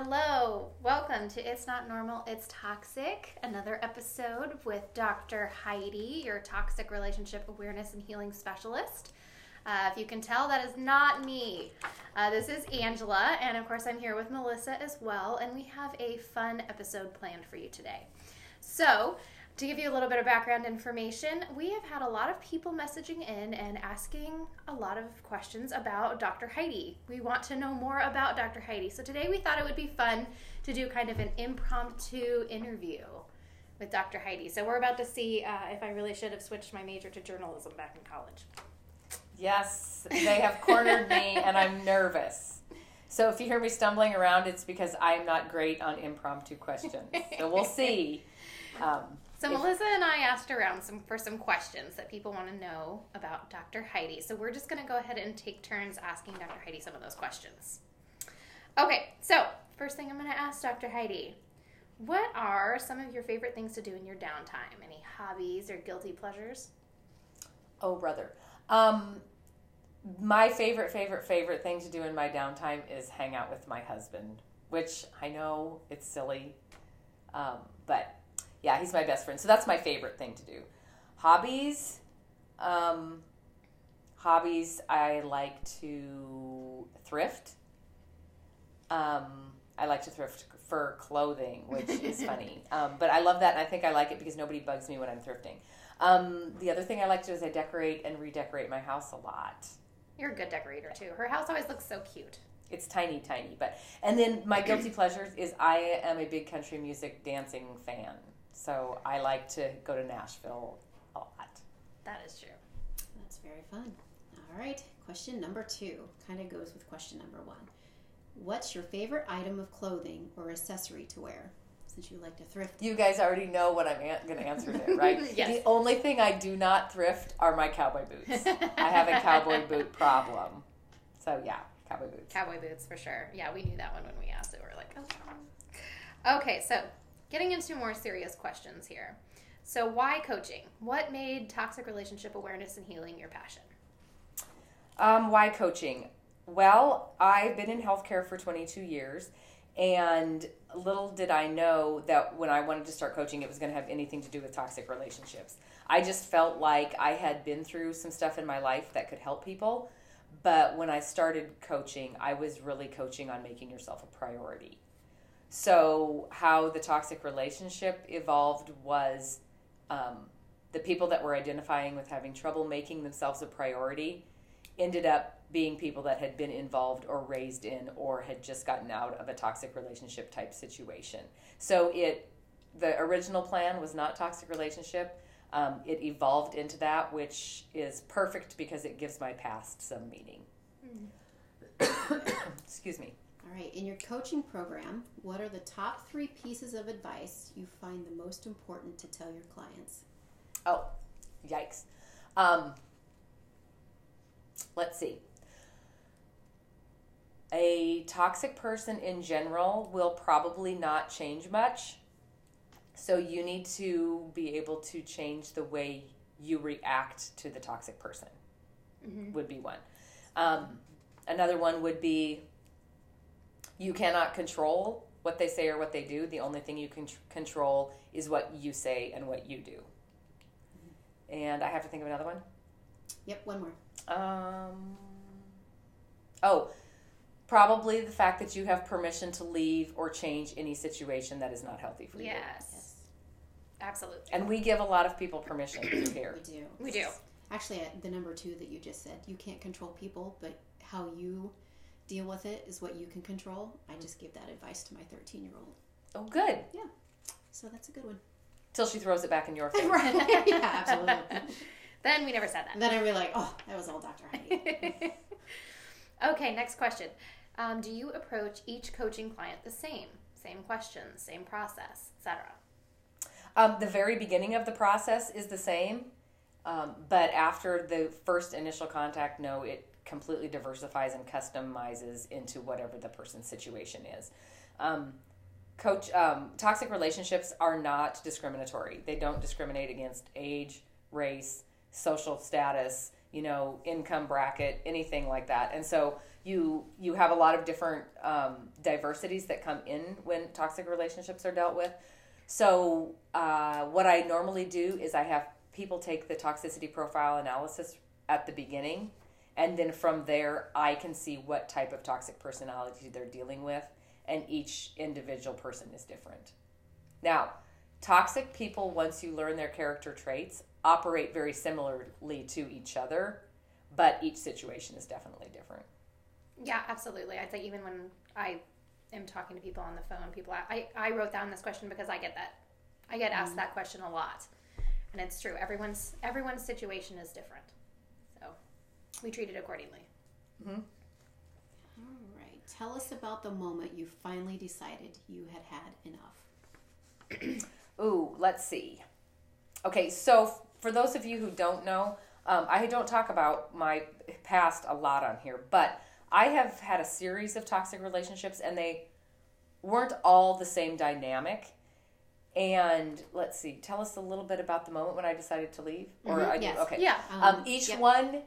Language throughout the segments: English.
Hello, welcome to It's Not Normal, It's Toxic, another episode with Dr. Heidi, your toxic relationship awareness and healing specialist. Uh, if you can tell, that is not me. Uh, this is Angela, and of course, I'm here with Melissa as well, and we have a fun episode planned for you today. So, to give you a little bit of background information, we have had a lot of people messaging in and asking a lot of questions about Dr. Heidi. We want to know more about Dr. Heidi. So today we thought it would be fun to do kind of an impromptu interview with Dr. Heidi. So we're about to see uh, if I really should have switched my major to journalism back in college. Yes, they have cornered me and I'm nervous. So if you hear me stumbling around, it's because I'm not great on impromptu questions. So we'll see. Um, so if, Melissa and I asked around some for some questions that people want to know about Dr. Heidi. So we're just going to go ahead and take turns asking Dr. Heidi some of those questions. Okay, so first thing I'm going to ask Dr. Heidi, what are some of your favorite things to do in your downtime? Any hobbies or guilty pleasures? Oh, brother. Um, my favorite, favorite, favorite thing to do in my downtime is hang out with my husband, which I know it's silly, um, but yeah, he's my best friend. So that's my favorite thing to do. Hobbies, um, hobbies. I like to thrift. Um, I like to thrift for clothing, which is funny. Um, but I love that, and I think I like it because nobody bugs me when I'm thrifting. Um, the other thing I like to do is I decorate and redecorate my house a lot. You're a good decorator too. Her house always looks so cute. It's tiny, tiny, but and then my guilty pleasures is I am a big country music dancing fan. So I like to go to Nashville a lot. That is true. That's very fun. All right, question number two kind of goes with question number one. What's your favorite item of clothing or accessory to wear? Since you like to thrift. You guys already know what I'm an- going to answer there, right? yes. The only thing I do not thrift are my cowboy boots. I have a cowboy boot problem. So yeah, cowboy boots. Cowboy boots for sure. Yeah, we knew that one when we asked it. We are like, oh. Okay, so getting into more serious questions here. So, why coaching? What made toxic relationship awareness and healing your passion? Um, why coaching? Well, I've been in healthcare for 22 years, and little did I know that when I wanted to start coaching, it was going to have anything to do with toxic relationships. I just felt like I had been through some stuff in my life that could help people. But when I started coaching, I was really coaching on making yourself a priority. So, how the toxic relationship evolved was um, the people that were identifying with having trouble making themselves a priority ended up being people that had been involved or raised in or had just gotten out of a toxic relationship type situation. So, it the original plan was not toxic relationship. Um, it evolved into that, which is perfect because it gives my past some meaning. Mm. Excuse me. All right, in your coaching program, what are the top three pieces of advice you find the most important to tell your clients? Oh, yikes. Um, let's see. A toxic person in general will probably not change much. So you need to be able to change the way you react to the toxic person, mm-hmm. would be one. Um, another one would be you cannot control what they say or what they do. The only thing you can tr- control is what you say and what you do. Mm-hmm. And I have to think of another one. Yep, one more. Um, oh, probably the fact that you have permission to leave or change any situation that is not healthy for yes. you. Yes, absolutely. And we give a lot of people permission to here. We do. We do. Actually, the number two that you just said, you can't control people, but how you deal with it is what you can control. I just gave that advice to my 13 year old. Oh, good. Yeah. So that's a good one. Till she throws it back in your face. right. Yeah, absolutely. then we never said that. Then I'd be like, oh, that was all Dr. Heidi. okay, next question. Um, do you approach each coaching client the same? Same questions, same process, etc. Um, the very beginning of the process is the same, um, but after the first initial contact, no, it completely diversifies and customizes into whatever the person's situation is. Um, coach, um, toxic relationships are not discriminatory. They don't discriminate against age, race, social status, you know, income bracket, anything like that. And so you you have a lot of different um, diversities that come in when toxic relationships are dealt with. So uh, what I normally do is I have people take the toxicity profile analysis at the beginning, and then from there I can see what type of toxic personality they're dealing with, and each individual person is different. Now, toxic people, once you learn their character traits, operate very similarly to each other, but each situation is definitely different. Yeah, absolutely. I'd say even when I am talking to people on the phone, people I, I wrote down this question because I get that I get asked mm-hmm. that question a lot. And it's true. Everyone's everyone's situation is different. So we treat it accordingly. All right. Tell us about the moment you finally decided you had had enough. Ooh, let's see. Okay, so f- for those of you who don't know, um, I don't talk about my past a lot on here, but I have had a series of toxic relationships and they weren't all the same dynamic. And let's see, tell us a little bit about the moment when I decided to leave. Or Mhm, I yes. okay. Yeah. Um, each yep. one,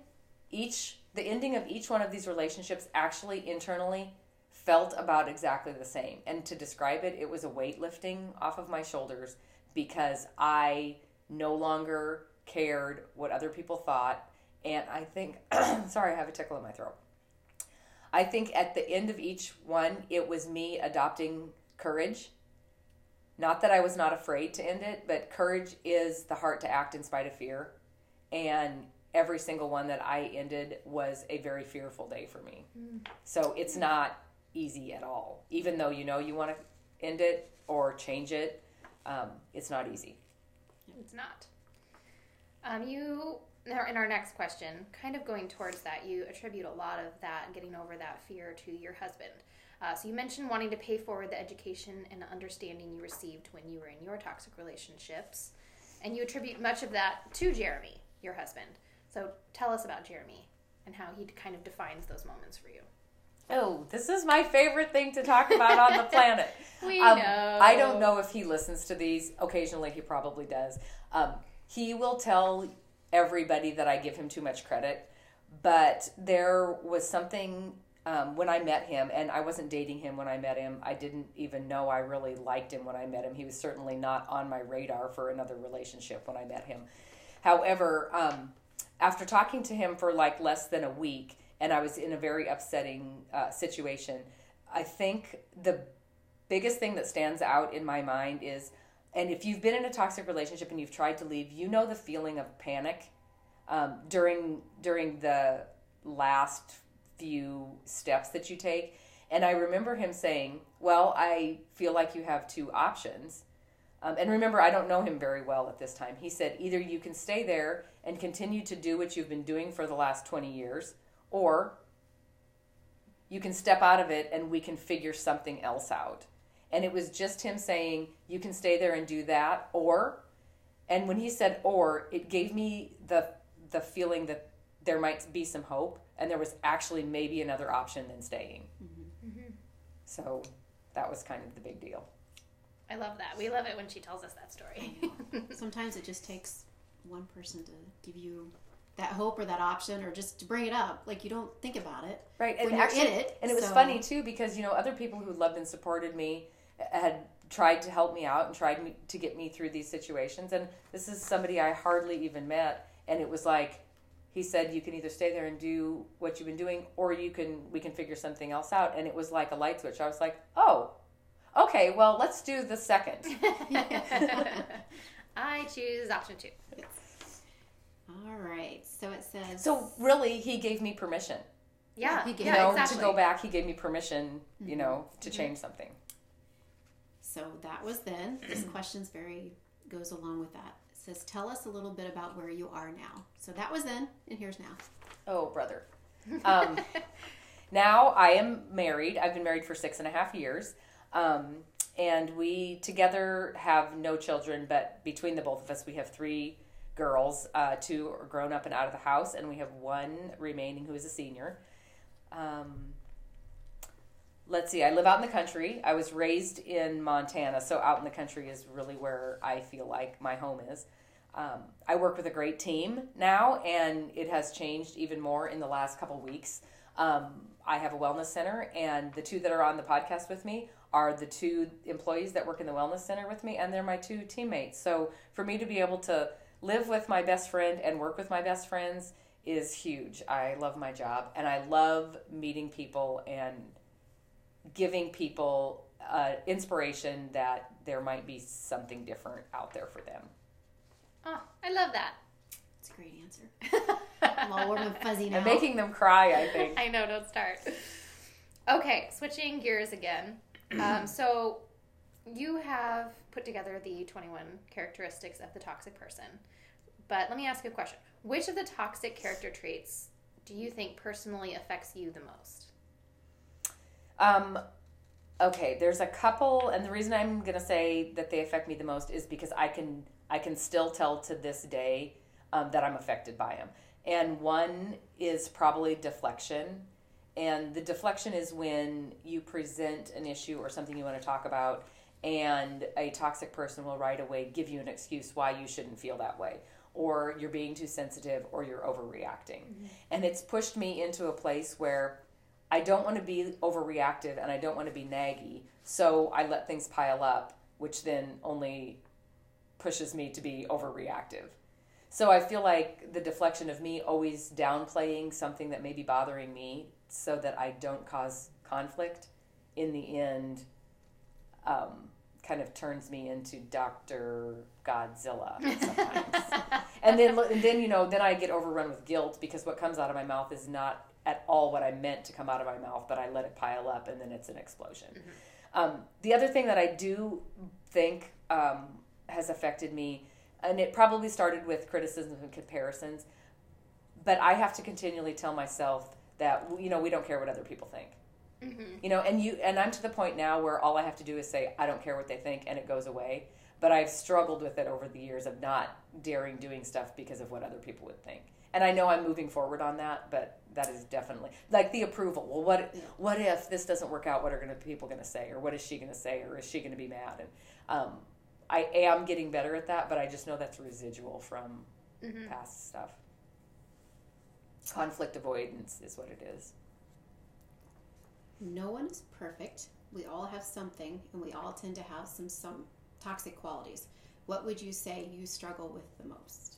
each the ending of each one of these relationships actually internally felt about exactly the same. And to describe it, it was a weight lifting off of my shoulders because I no longer cared what other people thought. And I think, sorry, I have a tickle in my throat. I think at the end of each one, it was me adopting courage. Not that I was not afraid to end it, but courage is the heart to act in spite of fear. And every single one that I ended was a very fearful day for me. So it's not easy at all. Even though you know you want to end it or change it, um, it's not easy. It's not. Um, you in our next question, kind of going towards that, you attribute a lot of that getting over that fear to your husband. Uh, so you mentioned wanting to pay forward the education and understanding you received when you were in your toxic relationships, and you attribute much of that to Jeremy, your husband. So tell us about Jeremy and how he kind of defines those moments for you. Oh, this is my favorite thing to talk about on the planet. We Um, know. I don't know if he listens to these. Occasionally, he probably does. Um, he will tell everybody that I give him too much credit, but there was something um, when I met him, and I wasn't dating him when I met him. I didn't even know I really liked him when I met him. He was certainly not on my radar for another relationship when I met him. However, um, after talking to him for like less than a week, and I was in a very upsetting uh, situation, I think the biggest thing that stands out in my mind is and if you've been in a toxic relationship and you've tried to leave you know the feeling of panic um, during during the last few steps that you take. And i remember him saying well i feel like you have two options. Um, and remember i don't know him very well at this time. He said either you can stay there and continue to do what you've been doing for the last 20 years or you can step out of it and we can figure something else out. And it was just him saying you can stay there and do that or and when he said or it gave me the the feeling that there might be some hope and there was actually maybe another option than staying. Mm-hmm. Mm-hmm. So that was kind of the big deal. I love that. We love it when she tells us that story. Sometimes it just takes one person to give you that hope or that option or just to bring it up. Like you don't think about it. right and actually in it, and it was so- funny too because you know other people who loved and supported me uh, had tried to help me out and tried me, to get me through these situations and this is somebody i hardly even met and it was like he said you can either stay there and do what you've been doing or you can we can figure something else out and it was like a light switch i was like oh okay well let's do the second I choose option two. All right. So it says. so really he gave me permission Yeah, he gave- you yeah, know exactly. to go back he gave me permission you know to change something So that was then. This question's very goes along with that. It says, "Tell us a little bit about where you are now." So that was then, and here's now. Oh, brother. Um, now I am married. I've been married for six and a half years. Um, and we together have no children, but between the both of us, we have three girls. Uh, two are grown up and out of the house, and we have one remaining who is a senior. Um, let's see, I live out in the country. I was raised in Montana, so out in the country is really where I feel like my home is. Um, I work with a great team now, and it has changed even more in the last couple weeks. Um, I have a wellness center, and the two that are on the podcast with me are the two employees that work in the wellness center with me, and they're my two teammates. So for me to be able to live with my best friend and work with my best friends is huge. I love my job, and I love meeting people and giving people uh, inspiration that there might be something different out there for them. Oh, I love that. Great answer. I'm all warm and fuzzy now. I'm making them cry, I think. I know, don't start. Okay, switching gears again. Um, so, you have put together the 21 characteristics of the toxic person. But let me ask you a question. Which of the toxic character traits do you think personally affects you the most? Um, okay, there's a couple, and the reason I'm going to say that they affect me the most is because I can I can still tell to this day um, that I'm affected by them. And one is probably deflection. And the deflection is when you present an issue or something you want to talk about, and a toxic person will right away give you an excuse why you shouldn't feel that way, or you're being too sensitive, or you're overreacting. Mm-hmm. And it's pushed me into a place where I don't want to be overreactive and I don't want to be naggy. So I let things pile up, which then only pushes me to be overreactive. So I feel like the deflection of me always downplaying something that may be bothering me so that I don't cause conflict in the end um, kind of turns me into Dr. Godzilla sometimes. and then and then you know, then I get overrun with guilt because what comes out of my mouth is not at all what I meant to come out of my mouth, but I let it pile up and then it's an explosion. Mm-hmm. Um, the other thing that I do think um, has affected me, and it probably started with criticisms and comparisons, but I have to continually tell myself that you know we don't care what other people think. Mm-hmm. You know, and you and I'm to the point now where all I have to do is say I don't care what they think, and it goes away. But I've struggled with it over the years of not daring doing stuff because of what other people would think. And I know I'm moving forward on that, but that is definitely like the approval. Well, what what if this doesn't work out? What are to people going to say, or what is she going to say, or is she going to be mad? And um, I am getting better at that, but I just know that's residual from mm-hmm. past stuff. Conflict avoidance is what it is. No one is perfect. We all have something, and we all tend to have some some toxic qualities. What would you say you struggle with the most?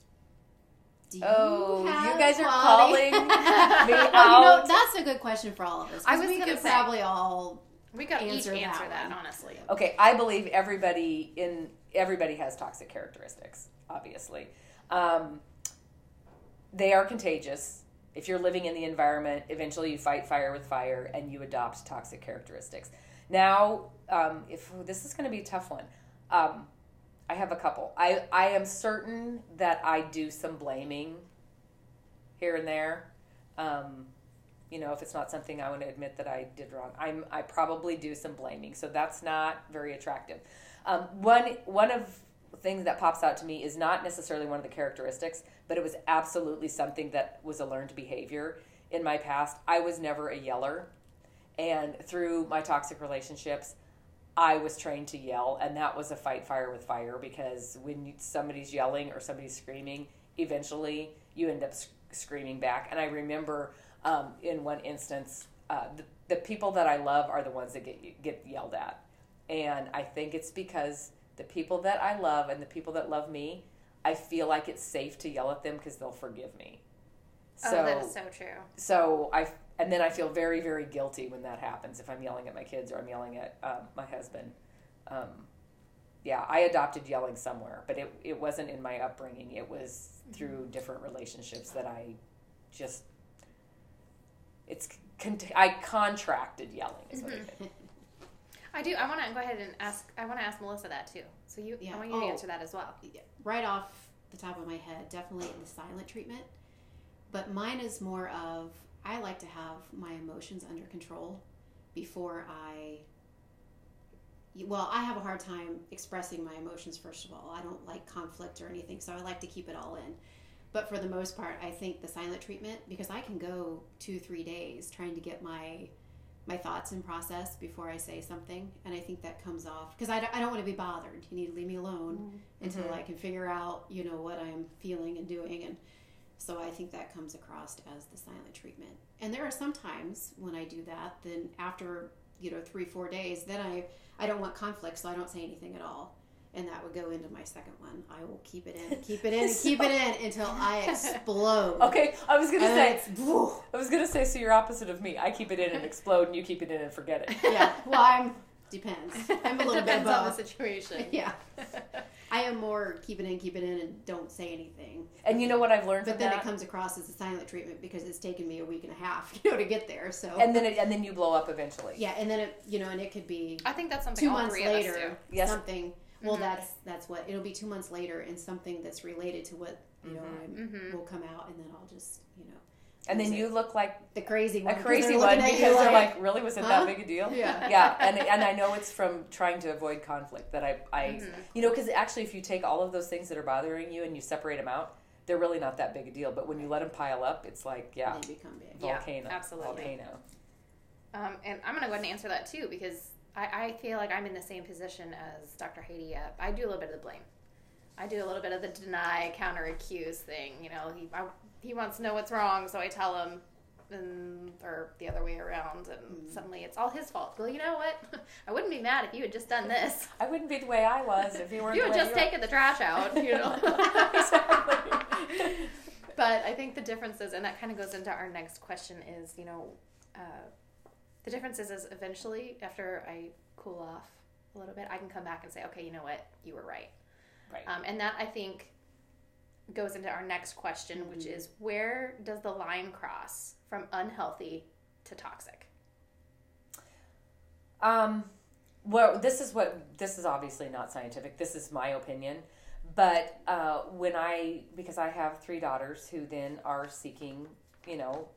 You oh, you guys are quality? calling me out. Oh, you know, that's a good question for all of us. I was we could say, probably all we could answer each answer that, that honestly. Okay, I believe everybody in everybody has toxic characteristics, obviously. Um, they are contagious. If you're living in the environment, eventually you fight fire with fire and you adopt toxic characteristics. Now, um, if this is going to be a tough one, um, I have a couple. I, I am certain that I do some blaming here and there. Um, you know, if it's not something I want to admit that I did wrong, I'm I probably do some blaming. So that's not very attractive. Um, one one of things that pops out to me is not necessarily one of the characteristics, but it was absolutely something that was a learned behavior in my past. I was never a yeller, and through my toxic relationships, I was trained to yell, and that was a fight fire with fire because when somebody's yelling or somebody's screaming, eventually you end up screaming back. And I remember um, in one instance, uh, the, the people that I love are the ones that get get yelled at and I think it's because the people that I love and the people that love me, I feel like it's safe to yell at them because they'll forgive me. So, oh, that is so true. So I and then I feel very very guilty when that happens if I'm yelling at my kids or I'm yelling at um, my husband. Um, yeah, I adopted yelling somewhere, but it it wasn't in my upbringing. It was mm-hmm. through different relationships that I just it's I contracted yelling is what mm-hmm. I do. I want to go ahead and ask. I want to ask Melissa that too. So you, yeah. I want you to oh, answer that as well. Right off the top of my head, definitely the silent treatment. But mine is more of I like to have my emotions under control before I. Well, I have a hard time expressing my emotions. First of all, I don't like conflict or anything, so I like to keep it all in. But for the most part, I think the silent treatment because I can go two, three days trying to get my my thoughts and process before I say something. And I think that comes off because I, don't- I don't want to be bothered. You need to leave me alone until Mhm. I can figure out, you know, what I'm feeling and doing. And so I think that comes across as the silent treatment. And there are some times when I do that, then after, you know, three, four days, then I, I don't want conflict, so I don't say anything at all. And that would go into my second one. I will keep it in, keep it in, and keep it in until I explode. Okay, I was gonna And say. it's- I was gonna say. So you're opposite of me. I keep it in and explode, and you keep it in and forget it. yeah. Well, I'm depends. I'm a little bit Depends on the situation. Yeah. I am more keep it in, keep it in, and don't say anything. And you know what I've learned But from then that. it comes across as a silent treatment because it's taken me a week and a half, you know, to get there. So and then it, and then you blow up eventually. yeah, and then it, you know, and it could be I think that's something two all months three of us do. later, Yes. something. Well, Mhm. that's that's what it'll be two months later, and something that's related to what you know Mhm. I'm, Mhm. will come out, and then I'll just you know And then use you look like the crazy a one, 'cause crazy one because you they're like, really, was it Huh? that big a deal? yeah, yeah, and and I know it's from trying to avoid conflict that I I Mhm. you know because actually if you take all of those things that are bothering you and you separate them out, they're really not that big a deal. But when you let them pile up, it's like yeah, they become big. Yeah, volcano, absolutely. volcano. Um, and I'm going to go ahead and answer that too because I, I feel like I'm in the same position as Dr. Heidi. I do a little bit of the blame. I do a little bit of the deny, counter accuse thing. You know, he I, he wants to know what's wrong, so I tell him, and or the other way around, and Mm. suddenly it's all his fault. Well, you know what? I wouldn't be mad if you had just done this. I wouldn't be the way I was if you weren't. you had just you taken the trash out. You know. exactly. but I think the difference is, and that kind of goes into our next question is, you know, uh, the difference is, is eventually after I cool off a little bit, I can come back and say, okay, you know what, you were right. Right. Um, and that I think goes into our next question, which is where does the line cross from unhealthy to toxic? Um, well, this is what this is obviously not scientific. This is my opinion, but uh, when I because I have three daughters who then are seeking, you know,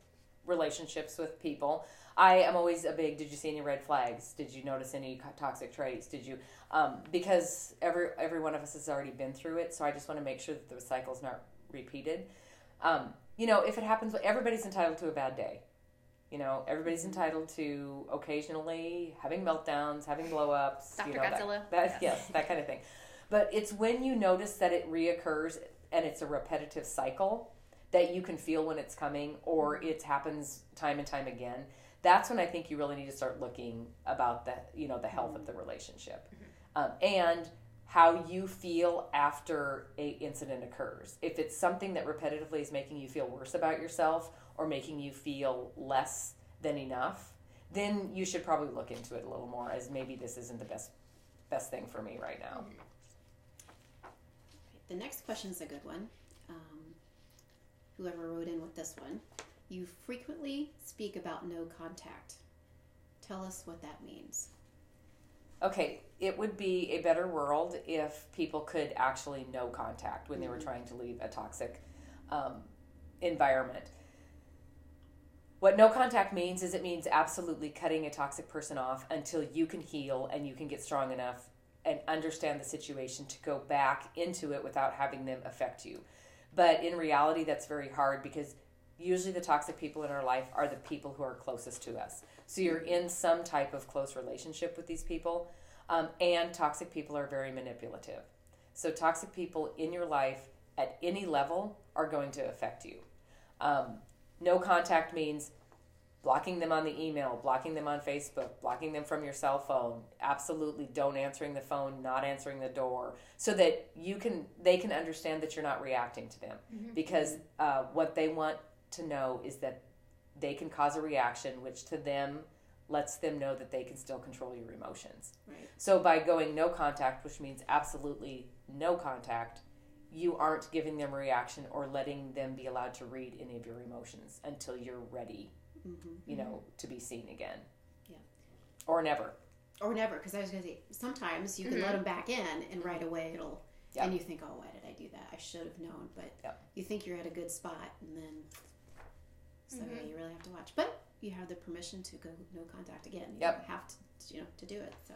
relationships with people. I am always a big. Did you see any red flags? Did you notice any toxic traits? Did you? Um, because every every one of us has already been through it, so I just want to make sure that the cycle's not repeated. Um, you know, if it happens, everybody's entitled to a bad day. You know, everybody's entitled to occasionally having meltdowns, having blowups. Dr. You know, that- Godzilla? That, yes, that kind of thing. But it's when you notice that it reoccurs and it's a repetitive cycle that you can feel when it's coming or it happens time and time again. That's when I think you really need to start looking about the you know the health of the relationship um, and how you feel after a incident occurs. If it's something that repetitively is making you feel worse about yourself or making you feel less than enough, then you should probably look into it a little more as maybe this isn't the best best thing for me right now. The next question is a good one. Um, whoever wrote in with this one, you frequently speak about no contact. Tell us what that means. Okay, it would be a better world if people could actually no contact when they were trying to leave a toxic um, environment. What no contact means is it means absolutely cutting a toxic person off until you can heal and you can get strong enough and understand the situation to go back into it without having them affect you. But in reality, that's very hard because usually the toxic people in our life are the people who are closest to us. So you're in some type of close relationship with these people, um, and toxic people are very manipulative. So toxic people in your life at any level are going to affect you. Um, no contact means blocking them on the email, blocking them on Facebook, blocking them from your cell phone. Absolutely, don't answering the phone, not answering the door, so that you can they can understand that you're not reacting to them. Because uh, what they want to know is that they can cause a reaction, which to them lets them know that they can still control your emotions. Right. So by going no contact, which means absolutely no contact, you aren't giving them a reaction or letting them be allowed to read any of your emotions until you're ready, hmm you know, to be seen again. Yeah. Or never. Or never, because I was going to say, sometimes you can Mhm. let them back in and right away it'll, Yeah. and you think, oh, why did I do that? I should have known. But Yeah. you think you're at a good spot and then, so yeah, Mhm. you really have to watch. But you have the permission to go no contact again. You Yep. don't have to, you know, to do it. So,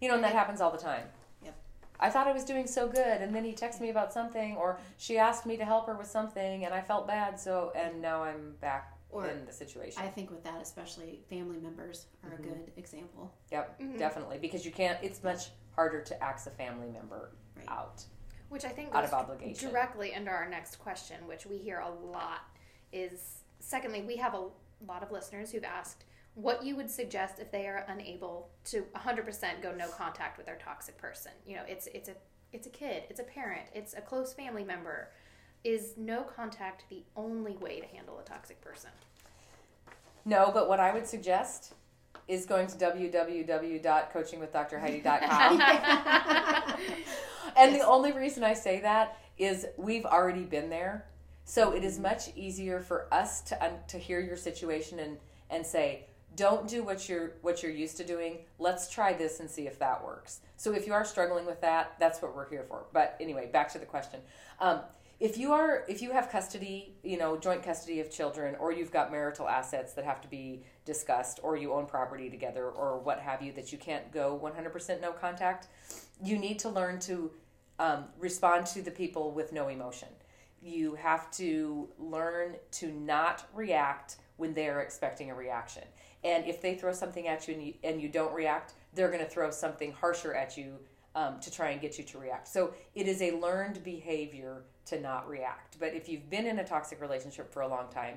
You know, and that happens all the time. Yep. I thought I was doing so good, and then he texted me about something, or she asked me to help her with something, and I felt bad, so, and now I'm back Or in the situation. I think with that, especially family members are Mhm. a good example. yep, Mhm. definitely because you can't. It's much harder to axe a family member Right. out Which I think out goes of obligation. directly into our next question, which we hear a lot, is secondly, we have a lot of listeners who've asked what you would suggest if they are unable to 100% go no contact with their toxic person. You know, it's it's a it's a kid, it's a parent, it's a close family member. Is no contact the only way to handle a toxic person? No, but what I would suggest is going to www.coachingwithdrheidi.com. and the only reason I say that is we've already been there. So it is much easier for us to to hear your situation and and say, don't do what you're what you're used to doing. Let's try this and see if that works. So if you are struggling with that, that's what we're here for. But anyway, back to the question. Um, if you are if you have custody, you know, joint custody of children, or you've got marital assets that have to be discussed, or you own property together, or what have you, that you can't go 100% no contact, you need to learn to um, respond to the people with no emotion. You have to learn to not react when they are expecting a reaction. And if they throw something at you and you, and you don't react, they're going to throw something harsher at you um, to try and get you to react. So it is a learned behavior to not react. But if you've been in a toxic relationship for a long time,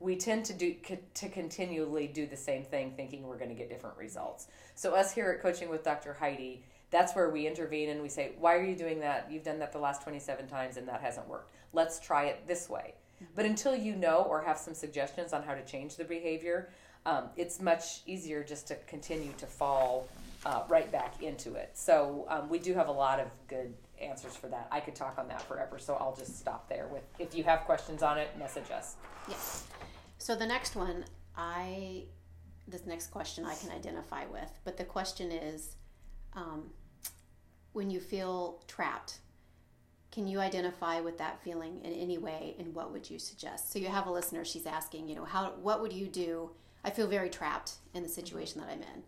we tend to do to continually do the same thing thinking we're going to get different results. So us here at Coaching with Dr. Heidi, that's where we intervene and we say, "Why are you doing that? You've done that the last 27 times and that hasn't worked. Let's try it this way." But until you know or have some suggestions on how to change the behavior, um, it's much easier just to continue to fall uh, right back into it. So um, we do have a lot of good answers for that. I could talk on that forever, so I'll just stop there. With if you have questions on it, message us. Yes. So the next one, I this next question I can identify with, but the question is, um, when you feel trapped, can you identify with that feeling in any way, and what would you suggest? So you have a listener. She's asking, you know, how what would you do? I feel very trapped in the situation that I'm in.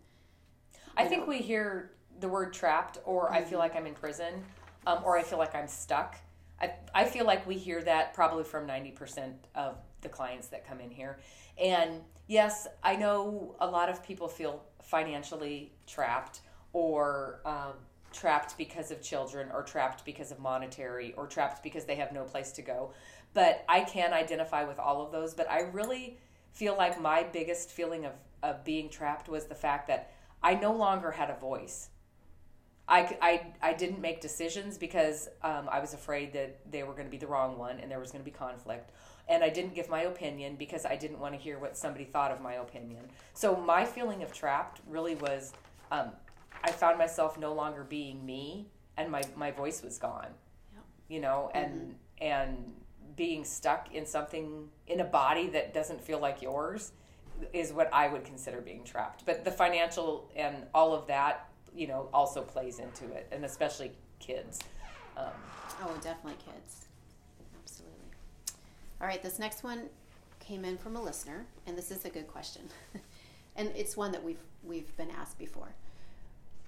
I You think know. we hear the word trapped, or I feel like I'm in prison, um, or I feel like I'm stuck. I, I feel like we hear that probably from 90% of the clients that come in here. And yes, I know a lot of people feel financially trapped or um, trapped because of children or trapped because of monetary or trapped because they have no place to go. But I can identify with all of those. But I really feel like my biggest feeling of, of being trapped was the fact that I no longer had a voice. I, I, I didn't make decisions because um, I was afraid that they were going to be the wrong one and there was going to be conflict. And I didn't give my opinion because I didn't want to hear what somebody thought of my opinion. So my feeling of trapped really was um, I found myself no longer being me and my, my voice was gone. Yep. You know, and and being stuck in something in a body that doesn't feel like yours is what I would consider being trapped. But the financial and all of that, you know, also plays into it, and especially kids. Um, Oh, definitely kids. Absolutely. All right, this next one came in from a listener, and this is a good question. and it's one that we've we've been asked before.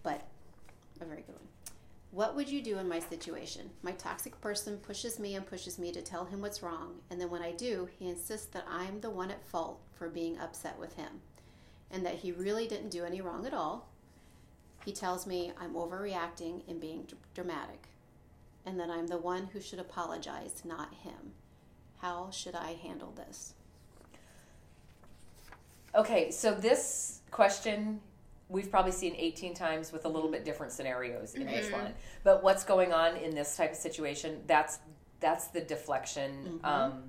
But a very good one. What would you do in my situation? My toxic person pushes me and pushes me to tell him what's wrong, and then when I do, he insists that I'm the one at fault for being upset with him and that he really didn't do any wrong at all. He tells me I'm overreacting and being dr- dramatic and that I'm the one who should apologize, not him. How should I handle this? okay, so this question we've probably seen 18 times with a little mm-hmm. bit different scenarios in mm-hmm. each one. But what's going on in this type of situation? That's that's the deflection. Mm-hmm. Um,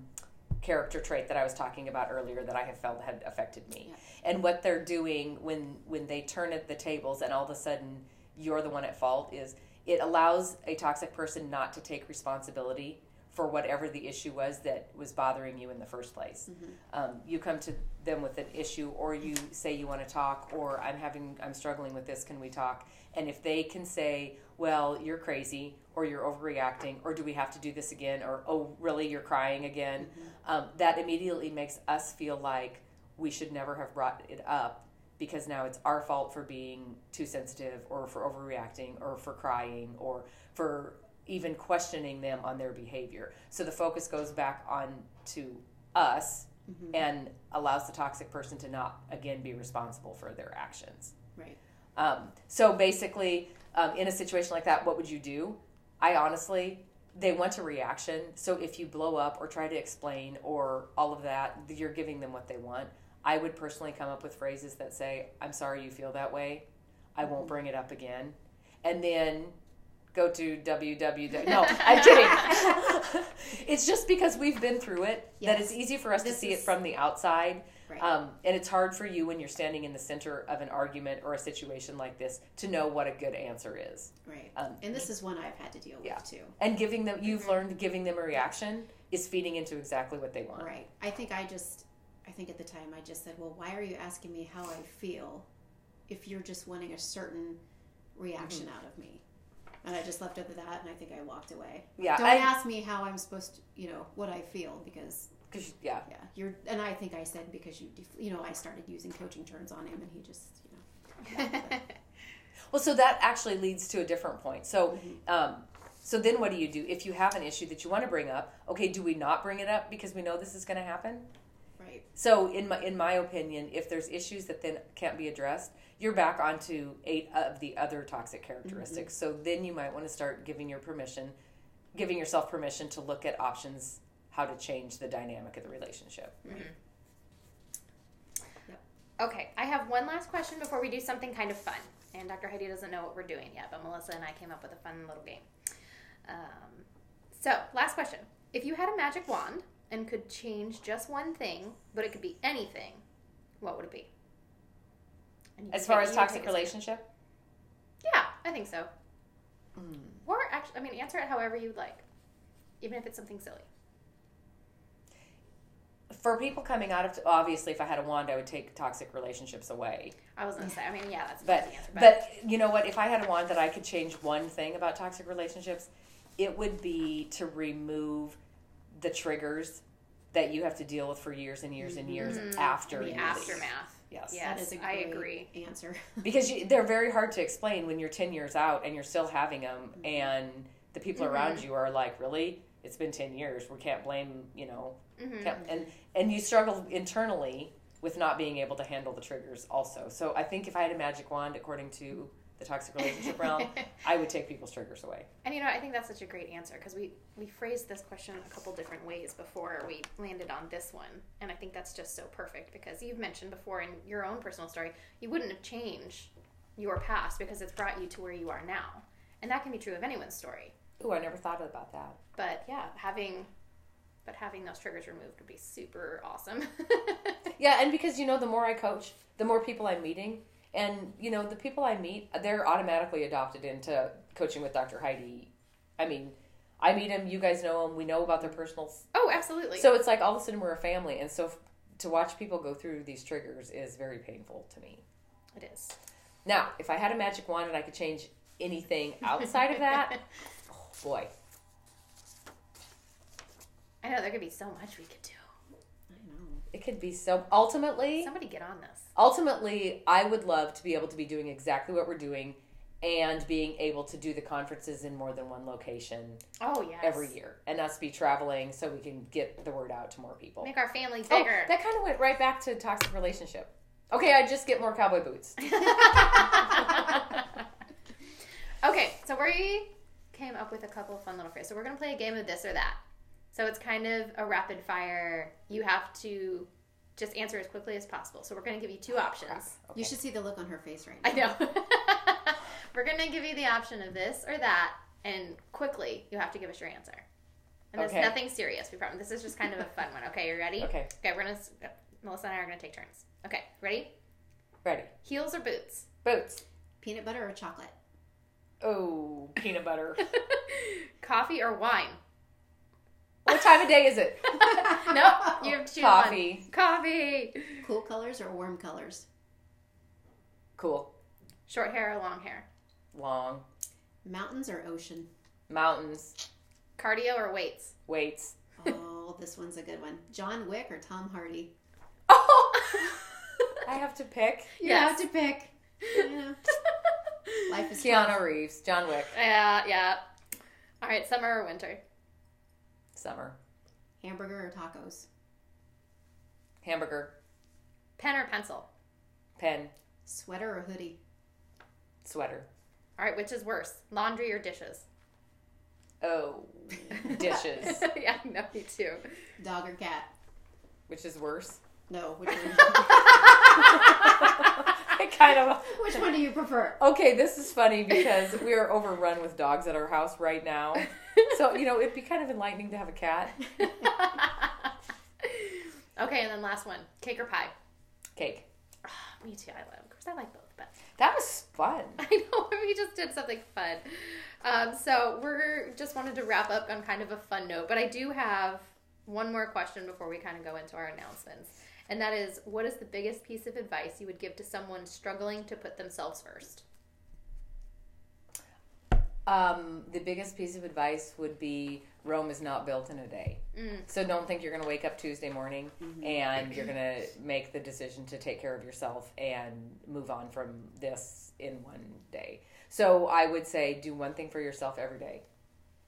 character trait that I was talking about earlier that I have felt had affected me. Yeah. And what they're doing when when they turn at the tables and all of a sudden you're the one at fault is it allows a toxic person not to take responsibility for whatever the issue was that was bothering you in the first place. Um, you come to them with an issue, or you say you want to talk, or I'm having, I'm struggling with this. Can we talk? And if they can say, "Well, you're crazy," or "You're overreacting," or "Do we have to do this again?" or "Oh, really? You're crying again," um, that immediately makes us feel like we should never have brought it up because now it's our fault for being too sensitive, or for overreacting, or for crying, or for even questioning them on their behavior. So the focus goes back on to us Mhm. and allows the toxic person to not again be responsible for their actions. Right. Um, so basically, um, in a situation like that, what would you do? I honestly, they want a reaction. So if you blow up or try to explain or all of that, you're giving them what they want. I would personally come up with phrases that say, I'm sorry you feel that way. I won't bring it up again. And then go to www. No, I'm kidding. it's just because we've been through it that it's easy for us to This see it from the outside. Right. Um, and it's hard for you when you're standing in the center of an argument or a situation like this to know what a good answer is. right. Um, And this is one I've had to deal with Yeah. too. and giving them, you've learned giving them a reaction is feeding into exactly what they want. Right. I think I just, I think at the time I just said, well, why are you asking me how I feel if you're just wanting a certain reaction Mm-hmm. out of me? And I just left it at that, and I think I walked away. Yeah, Don't I- ask me how I'm supposed to, you know, what I feel because, yeah, yeah, you're. And I think I said because you, def- you know, I started using coaching terms on him, and he just, you know, Well, so that actually leads to a different point. So, Mm-hmm. um, so then what do you do if you have an issue that you want to bring up? Okay, do we not bring it up because we know this is going to happen? right. So, in my in my opinion, if there's issues that then can't be addressed, you're back onto eight of the other toxic characteristics. So then you might want to start giving your permission, giving yourself permission to look at options how to change the dynamic of the relationship. Okay, I have one last question before we do something kind of fun. And Dr. Heidi doesn't know what we're doing yet, but Melissa and I came up with a fun little game. Um, so, last question. If you had a magic wand and could change just one thing, but it could be anything, what would it be? As far as toxic relationship, Yeah, I think so. Hmm. Or actually, I mean, answer it however you'd like, even if it's something silly. for people coming out of obviously, if I had a wand, I would take toxic relationships away. I was gonna say, I mean, yeah, that's But the answer. but you know what? If I had a wand that I could change one thing about toxic relationships, it would be to remove the triggers that you have to deal with for years and years and years Mhm. after the aftermath. Yes. Yeah. that is a Yes, I great agree. answer. because you, they're very hard to explain when you're 10 years out and you're still having them and the people Mhm. around you are like really it's been 10 years we can't blame you know hmm can't, and and you struggle internally with not being able to handle the triggers also so i think if i had a magic wand according to the toxic relationship realm i would take people's triggers away And you know, I think that's such a great answer because we we phrased this question a couple different ways before we landed on this one, and I think that's just so perfect because you've mentioned before in your own personal story you wouldn't have changed your past because it's brought you to where you are now, and that can be true of anyone's story. Ooh, i never thought about that But yeah, having but having those triggers removed would be super awesome. Yeah, and because you know, the more I coach, the more people I'm meeting, and you know, the people I meet, they're automatically adopted into coaching with Dr. Heidi. I mean, I meet them, you guys know them, we know about their personal. oh, absolutely. So it's like all of a sudden we're a family, and so f- to watch people go through these triggers is very painful to me. it is. Now, if I had a magic wand and I could change anything outside of that, oh boy, I know there could be so much we could do. It could be so. Ultimately, Somebody get on this. ultimately i would love to be able to be doing exactly what we're doing and being able to do the conferences in more than one location Oh yes. every year and us be traveling so we can get the word out to more people Make our family oh, bigger. that kind of went right back to toxic relationship okay i just get more cowboy boots okay, so we came up with a couple of fun little phrases. So we're gonna play a game of this or that. So it's kind of a rapid fire. You have to just answer as quickly as possible. So we're gonna give you two oh, options. okay. You should see the look on her face right now. I know. we're gonna give you the option of this or that, and quickly you have to give us your answer. And it's Okay. nothing serious. We promise. This is just kind of a fun one. Okay, you ready? okay Okay, we're gonna. Uh, Melissa and I are gonna take turns. Okay, ready? ready Heels or boots? boots Peanut butter or chocolate? oh peanut butter Coffee or wine? What time of day is it nope, you have to choose one. coffee Coffee. Cool colors or warm colors? cool Short hair or long hair? long Mountains or ocean? mountains Cardio or weights? weights Oh, this one's a good one. John Wick or Tom Hardy? oh i have to pick You Yes. have to pick. Yeah. Life is keanu tough. reeves john wick Yeah, yeah. All right, summer or winter? Summer Hamburger or tacos? Hamburger. Pen or pencil? Pen. Sweater or hoodie? Sweater. All right, which is worse, laundry or dishes? Oh, dishes. yeah, no, me too. Dog or cat? Which is worse? No. Which one, I kind of. which one do you prefer? Okay, this is funny because we are overrun with dogs at our house right now. So, you know, it'd be kind of enlightening to have a cat. okay, and then last one, cake or pie? Cake. Me too. I love. Of course, I like both, but That was fun. I know we just did something fun. Um, so we're just wanted to wrap up on kind of a fun note, but I do have one more question before we kind of go into our announcements, and that is, what is the biggest piece of advice you would give to someone struggling to put themselves first? Um, the biggest piece of advice would be Rome is not built in a day. Mm. So don't think you're going to wake up Tuesday morning and you're going to make the decision to take care of yourself and move on from this in one day. So I would say do one thing for yourself every day.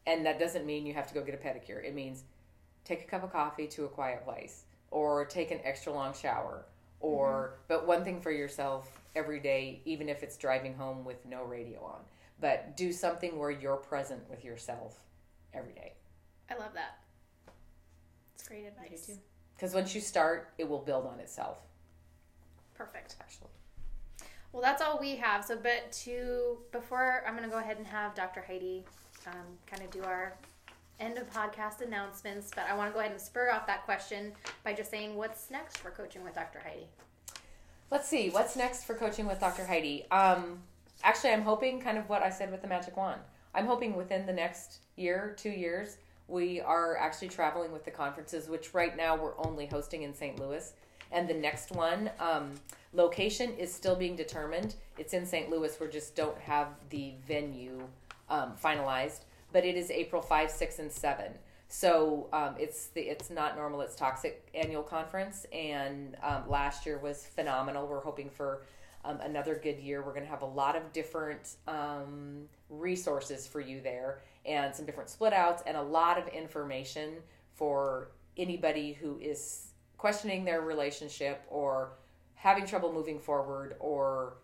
And that doesn't mean you have to go get a pedicure. It means take a cup of coffee to a quiet place or take an extra long shower or but one thing for yourself every day even if it's driving home with no radio on. But do something where you're present with yourself every day. I love that. It's great advice. too. Because once you start, it will build on itself. Perfect. Actually, Well, that's all we have. So, but to before I'm going to go ahead and have Dr. Heidi um, kind of do our end of podcast announcements. But I want to go ahead and spur off that question by just saying, what's next for coaching with Dr. Heidi? let's see what's next for coaching with Dr. Heidi. Um, actually, I'm hoping kind of what I said with the magic wand. I'm hoping within the next year, two years, we are actually traveling with the conferences, which right now we're only hosting in St. Louis. And the next one, um, location is still being determined. It's in St. Louis. We just don't have the venue um, finalized, but it is April 5, 6, and 7. So um, it's the it's not normal. It's toxic annual conference, and um, last year was phenomenal. We're hoping for um, another good year. We're going to have a lot of different um, resources for you there, and some different split outs, and a lot of information for anybody who is questioning their relationship or having trouble moving forward or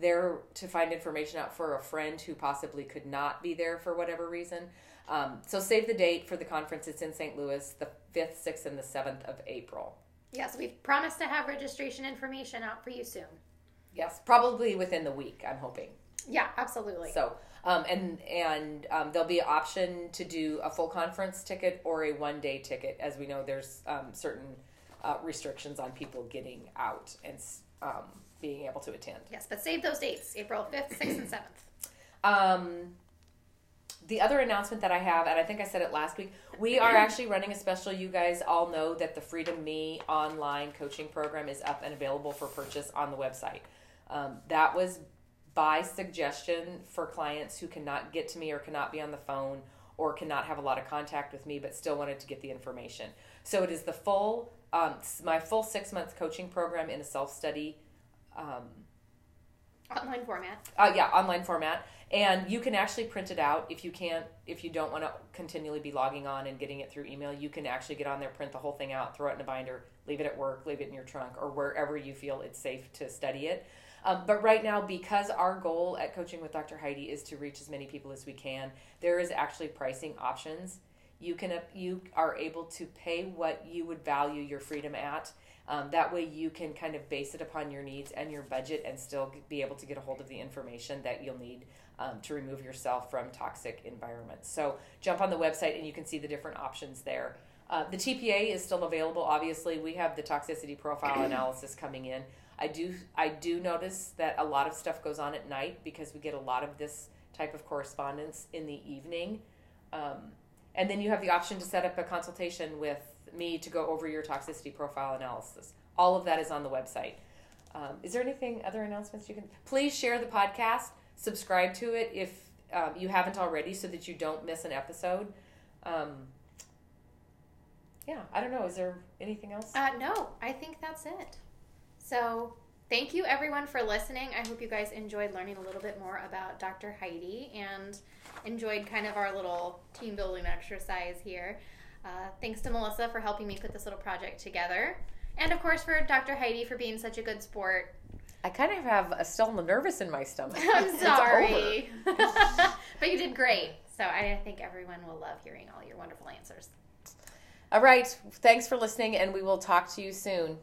there to find information out for a friend who possibly could not be there for whatever reason. Um, so save the date for the conference. It's in St. Louis, the 5th, 6th, and the 7th of April. Yes, we've promised to have registration information out for you soon. Yes, probably within the week, I'm hoping. Yeah, absolutely. So, um, and and um, there'll be an option to do a full conference ticket or a one day ticket. As we know, there's um, certain uh, restrictions on people getting out and um, being able to attend. yes, but save those dates April 5th, 6th, and 7th. Um, the other announcement that I have, and I think I said it last week, we are actually running a special. You guys all know that the Freedom Me online coaching program is up and available for purchase on the website. Um, that was by suggestion for clients who cannot get to me or cannot be on the phone or cannot have a lot of contact with me but still wanted to get the information. So it is the full, um, my full six month coaching program in a self study. Um, Online format. uh, yeah, online format, and you can actually print it out if you can't, if you don't want to continually be logging on and getting it through email. You can actually get on there, print the whole thing out, throw it in a binder, leave it at work, leave it in your trunk, or wherever you feel it's safe to study it. Um, but right now, because our goal at Coaching with Dr. Heidi is to reach as many people as we can, there is actually pricing options. You can you are able to pay what you would value your freedom at. Um, that way, you can kind of base it upon your needs and your budget, and still be able to get a hold of the information that you'll need um, to remove yourself from toxic environments. So, jump on the website and you can see the different options there. Uh, the TPA is still available. Obviously, we have the toxicity profile analysis coming in. I do I do notice that a lot of stuff goes on at night because we get a lot of this type of correspondence in the evening. Um, and then you have the option to set up a consultation with me to go over your toxicity profile analysis. All of that is on the website. Um, is there anything other announcements you can? Please share the podcast. Subscribe to it if um, you haven't already, so that you don't miss an episode. Um, yeah, I don't know. Is there anything else? Uh, no, I think that's it. So, thank you everyone for listening. I hope you guys enjoyed learning a little bit more about Dr. Heidi and enjoyed kind of our little team building exercise here. Uh, thanks to Melissa for helping me put this little project together. And of course, for Dr. Heidi for being such a good sport. I kind of have a still nervous in my stomach. I'm sorry. but you did great. So I think everyone will love hearing all your wonderful answers. All right. Thanks for listening, and we will talk to you soon.